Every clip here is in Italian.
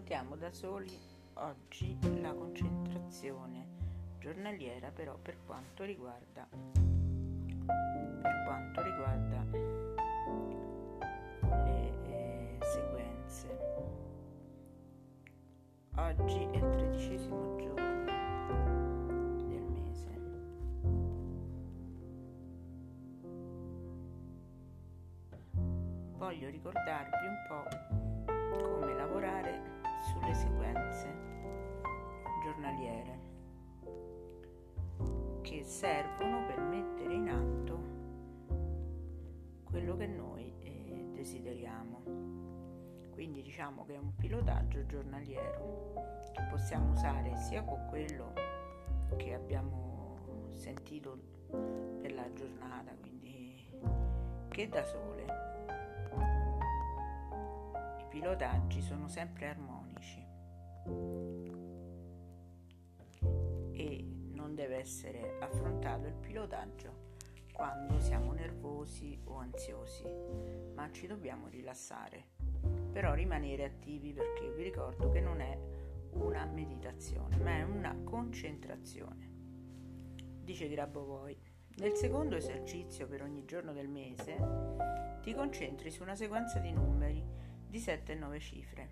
affrontiamo da soli oggi la concentrazione giornaliera però per quanto riguarda per quanto riguarda le eh, sequenze. Oggi è il tredicesimo giorno del mese. Voglio ricordarvi un po' come lavorare sulle sequenze giornaliere che servono per mettere in atto quello che noi eh, desideriamo. Quindi diciamo che è un pilotaggio giornaliero che possiamo usare sia con quello che abbiamo sentito per la giornata, quindi che da sole. I pilotaggi sono sempre armonici e non deve essere affrontato il pilotaggio quando siamo nervosi o ansiosi, ma ci dobbiamo rilassare, però rimanere attivi perché vi ricordo che non è una meditazione, ma è una concentrazione. Dice Grabovoi, nel secondo esercizio per ogni giorno del mese ti concentri su una sequenza di numeri di 7 e 9 cifre.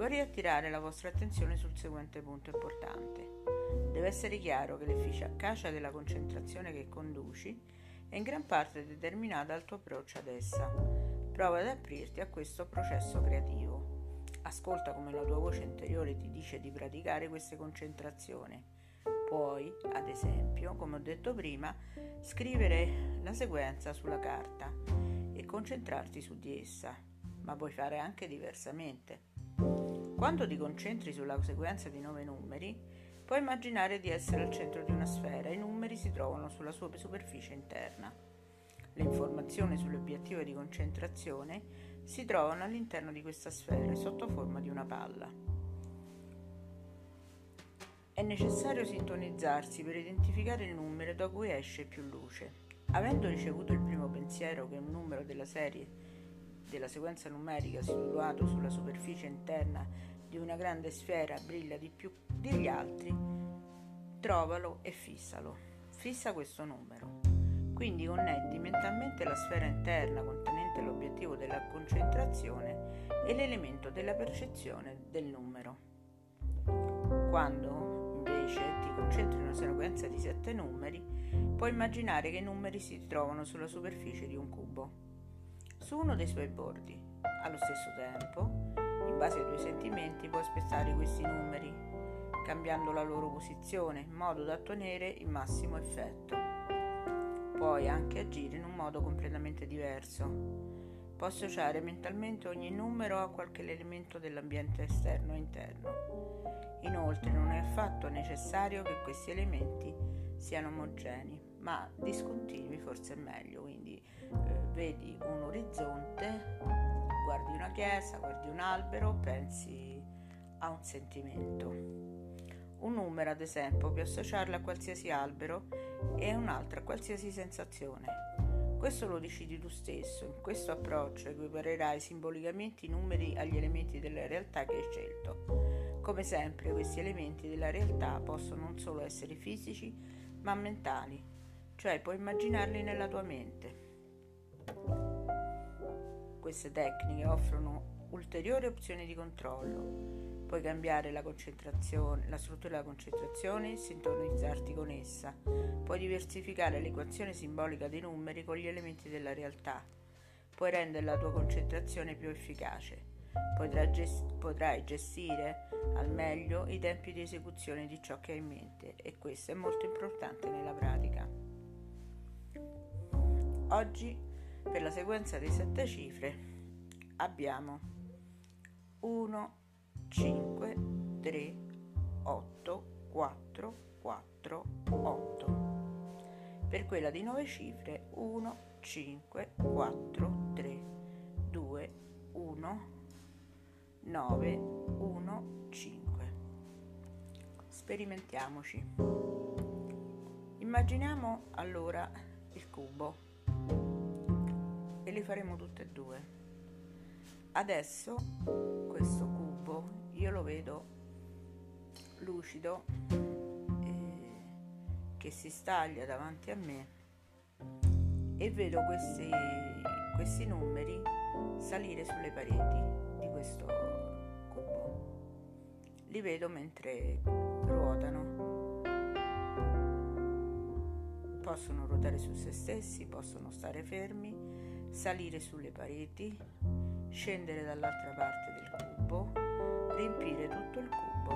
Vorrei attirare la vostra attenzione sul seguente punto importante. Deve essere chiaro che l'efficacia della concentrazione che conduci è in gran parte determinata dal tuo approccio ad essa. Prova ad aprirti a questo processo creativo. Ascolta come la tua voce interiore ti dice di praticare queste concentrazioni. Puoi, ad esempio, come ho detto prima, scrivere la sequenza sulla carta e concentrarti su di essa, ma puoi fare anche diversamente. Quando ti concentri sulla sequenza di nove numeri, Puoi immaginare di essere al centro di una sfera e i numeri si trovano sulla sua superficie interna. Le informazioni sull'obiettivo di concentrazione si trovano all'interno di questa sfera sotto forma di una palla. È necessario sintonizzarsi per identificare il numero da cui esce più luce. Avendo ricevuto il primo pensiero che un numero della serie della sequenza numerica situato sulla superficie interna di una grande sfera brilla di più degli altri, trovalo e fissalo. Fissa questo numero. Quindi connetti mentalmente la sfera interna contenente l'obiettivo della concentrazione e l'elemento della percezione del numero. Quando invece ti concentri in una sequenza di sette numeri, puoi immaginare che i numeri si trovano sulla superficie di un cubo, su uno dei suoi bordi. Allo stesso tempo, base ai tuoi sentimenti puoi spostare questi numeri, cambiando la loro posizione in modo da ottenere il massimo effetto. Puoi anche agire in un modo completamente diverso. Puoi associare mentalmente ogni numero a qualche elemento dell'ambiente esterno e interno. Inoltre non è affatto necessario che questi elementi siano omogenei, ma discontinui forse è meglio, quindi eh, vedi un orizzonte guardi una chiesa, guardi un albero, pensi a un sentimento. Un numero, ad esempio, puoi associarlo a qualsiasi albero e un altro a qualsiasi sensazione. Questo lo decidi tu stesso. In questo approccio equiparerai simbolicamente i numeri agli elementi della realtà che hai scelto. Come sempre, questi elementi della realtà possono non solo essere fisici, ma mentali, cioè puoi immaginarli nella tua mente. Queste tecniche offrono ulteriori opzioni di controllo. Puoi cambiare la, la struttura della concentrazione e sintonizzarti con essa. Puoi diversificare l'equazione simbolica dei numeri con gli elementi della realtà. Puoi rendere la tua concentrazione più efficace. Potrai gestire al meglio i tempi di esecuzione di ciò che hai in mente e questo è molto importante nella pratica. Oggi per la sequenza di sette cifre abbiamo 1, 5, 3, 8, 4, 4, 8. Per quella di 9 cifre 1, 5, 4, 3, 2, 1, 9, 1, 5. Sperimentiamoci. Immaginiamo allora il cubo e li faremo tutte e due. Adesso questo cubo io lo vedo lucido eh, che si staglia davanti a me e vedo questi, questi numeri salire sulle pareti di questo cubo. Li vedo mentre ruotano. Possono ruotare su se stessi, possono stare fermi, salire sulle pareti, scendere dall'altra parte del cubo, riempire tutto il cubo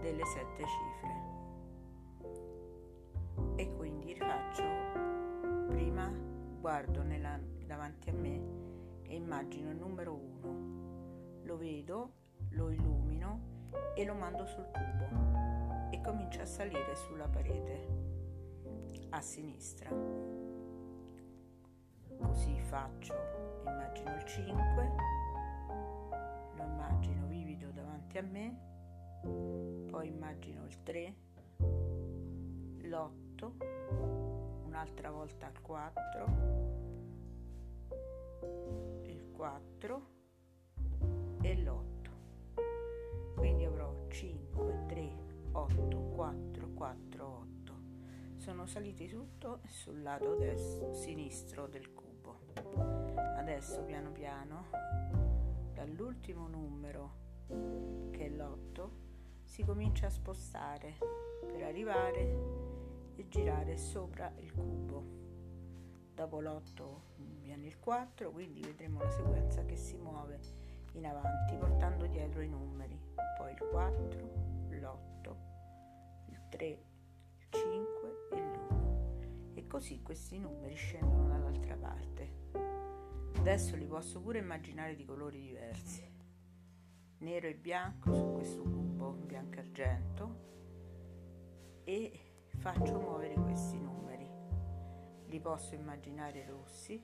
delle sette cifre. E quindi rifaccio prima guardo nella, davanti a me e immagino il numero 1. Lo vedo, lo illumino e lo mando sul cubo e comincia a salire sulla parete a sinistra. Così faccio, immagino il 5, lo immagino vivido davanti a me, poi immagino il 3, l'8, un'altra volta il 4, il 4 e l'8. Quindi avrò 5, 3, 8, 4, 4, 8 sono saliti tutto sul lato destro, sinistro del cubo. Adesso piano piano, dall'ultimo numero, che è l'8, si comincia a spostare per arrivare e girare sopra il cubo. Dopo l'8 viene il 4, quindi vedremo la sequenza che si muove in avanti portando dietro i numeri. Poi il 4, l'8, il 3, il 5 così questi numeri scendono dall'altra parte. Adesso li posso pure immaginare di colori diversi. Nero e bianco su questo cubo bianco argento e faccio muovere questi numeri. Li posso immaginare rossi,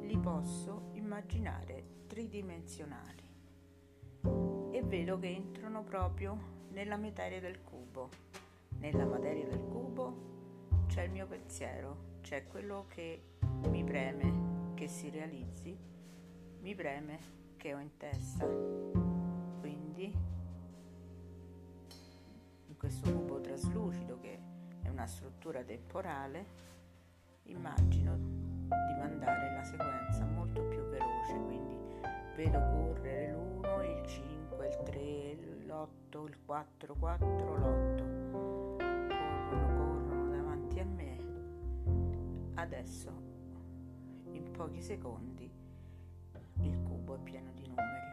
li posso immaginare tridimensionali e vedo che entrano proprio nella materia del cubo. Nella materia del cubo c'è il mio pensiero, c'è quello che mi preme che si realizzi, mi preme che ho in testa. Quindi in questo cubo traslucido che è una struttura temporale, immagino di mandare la sequenza molto più veloce, quindi vedo correre l'1, il 5, il 3, l'8, il 4, 4, l'8 Adesso, in pochi secondi, il cubo è pieno di numeri.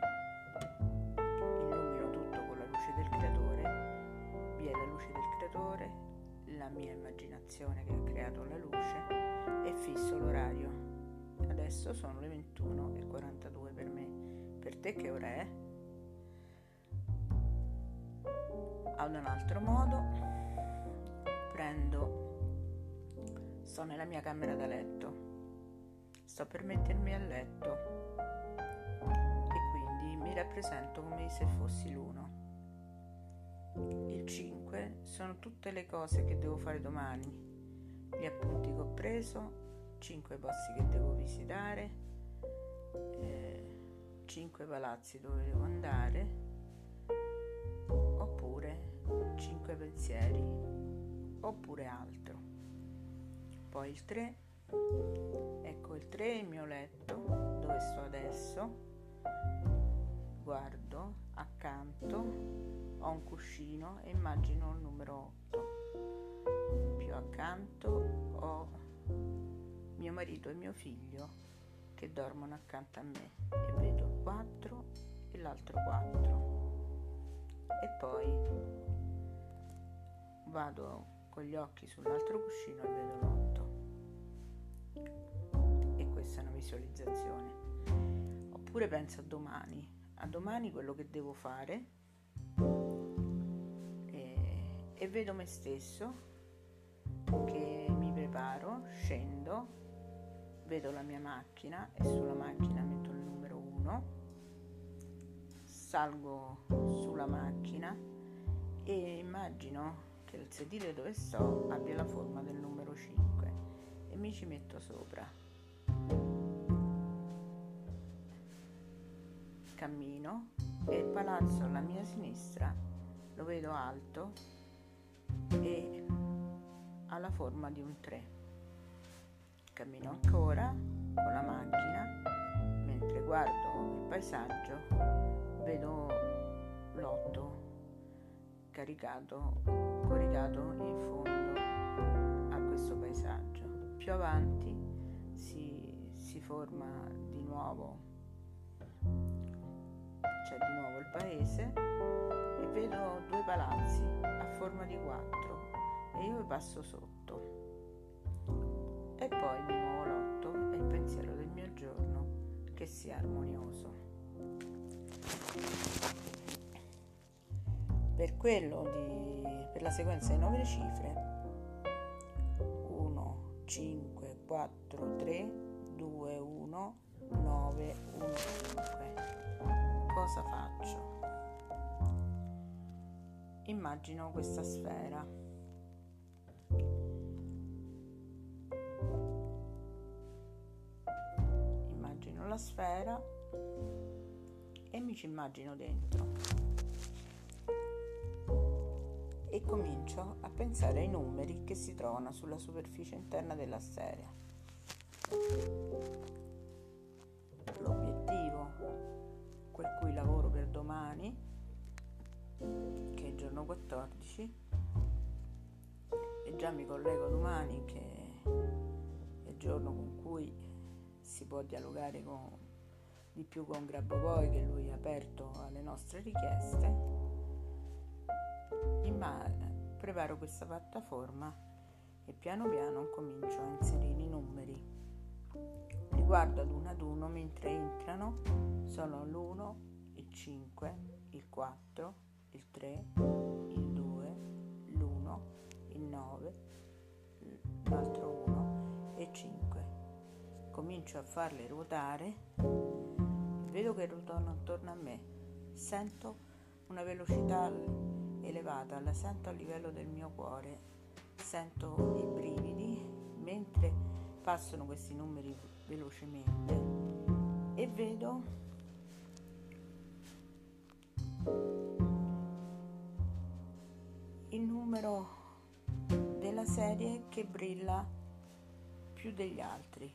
Illumino tutto con la luce del creatore, vi è la luce del creatore, la mia immaginazione che ha creato la luce e fisso l'orario. Adesso sono le 21.42 per me. Per te che ora è? Ad un altro modo, prendo Sto nella mia camera da letto. Sto per mettermi a letto. E quindi mi rappresento come se fossi l'uno. Il 5 sono tutte le cose che devo fare domani, gli appunti che ho preso, 5 posti che devo visitare, eh, 5 palazzi dove devo andare, oppure 5 pensieri, oppure altro. Poi il 3 ecco il 3 è il mio letto dove sto adesso. Guardo accanto ho un cuscino e immagino il numero 8 più accanto ho mio marito e mio figlio che dormono accanto a me e vedo 4 e l'altro 4 e poi vado con gli occhi sull'altro cuscino e vedo l'8 e questa è una visualizzazione. Oppure penso a domani, a domani quello che devo fare e, e vedo me stesso che mi preparo, scendo, vedo la mia macchina e sulla macchina metto il numero 1, salgo sulla macchina e immagino che il sedile dove sto abbia la forma del numero 5 e mi ci metto sopra. Cammino e il palazzo alla mia sinistra lo vedo alto e ha la forma di un 3. Cammino ancora con la macchina, mentre guardo il paesaggio vedo l'otto caricato, coricato in fondo a questo paesaggio. Più avanti si, si forma di nuovo, c'è di nuovo il paese e vedo due palazzi a forma di quattro e io passo sotto. E poi di nuovo l'otto è il pensiero del mio giorno che sia armonioso. Per quello di, per la sequenza di nove cifre 1, 5, 4, 3, 2, 1, 9, 1, 5. Cosa faccio? Immagino questa sfera la sfera e mi ci immagino dentro e comincio a pensare ai numeri che si trovano sulla superficie interna della sfera. 14, e già mi collego domani che è il giorno con cui si può dialogare con, di più con Grabovoi che lui è aperto alle nostre richieste. Ma preparo questa piattaforma e piano piano comincio a inserire i numeri. Li guardo ad uno ad uno mentre entrano, sono l'1, il 5, il 4, il 3, il 2, l'1, il 9, l'altro 1 e 5 comincio a farle ruotare, vedo che ruotano attorno a me, sento una velocità elevata, la sento a livello del mio cuore, sento i brividi mentre passano questi numeri velocemente. E vedo della serie che brilla più degli altri.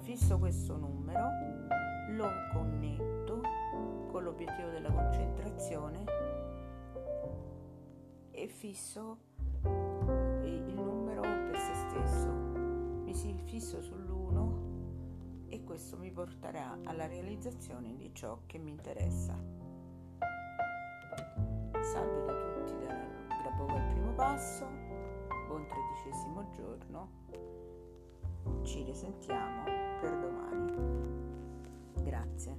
Fisso questo numero, lo connetto con l'obiettivo della concentrazione e fisso il numero per se stesso. Mi si fisso sull'1 e questo mi porterà alla realizzazione di ciò che mi interessa. Salve da tutti da Grabova al primo passo, Buon tredicesimo giorno, ci risentiamo per domani. Grazie.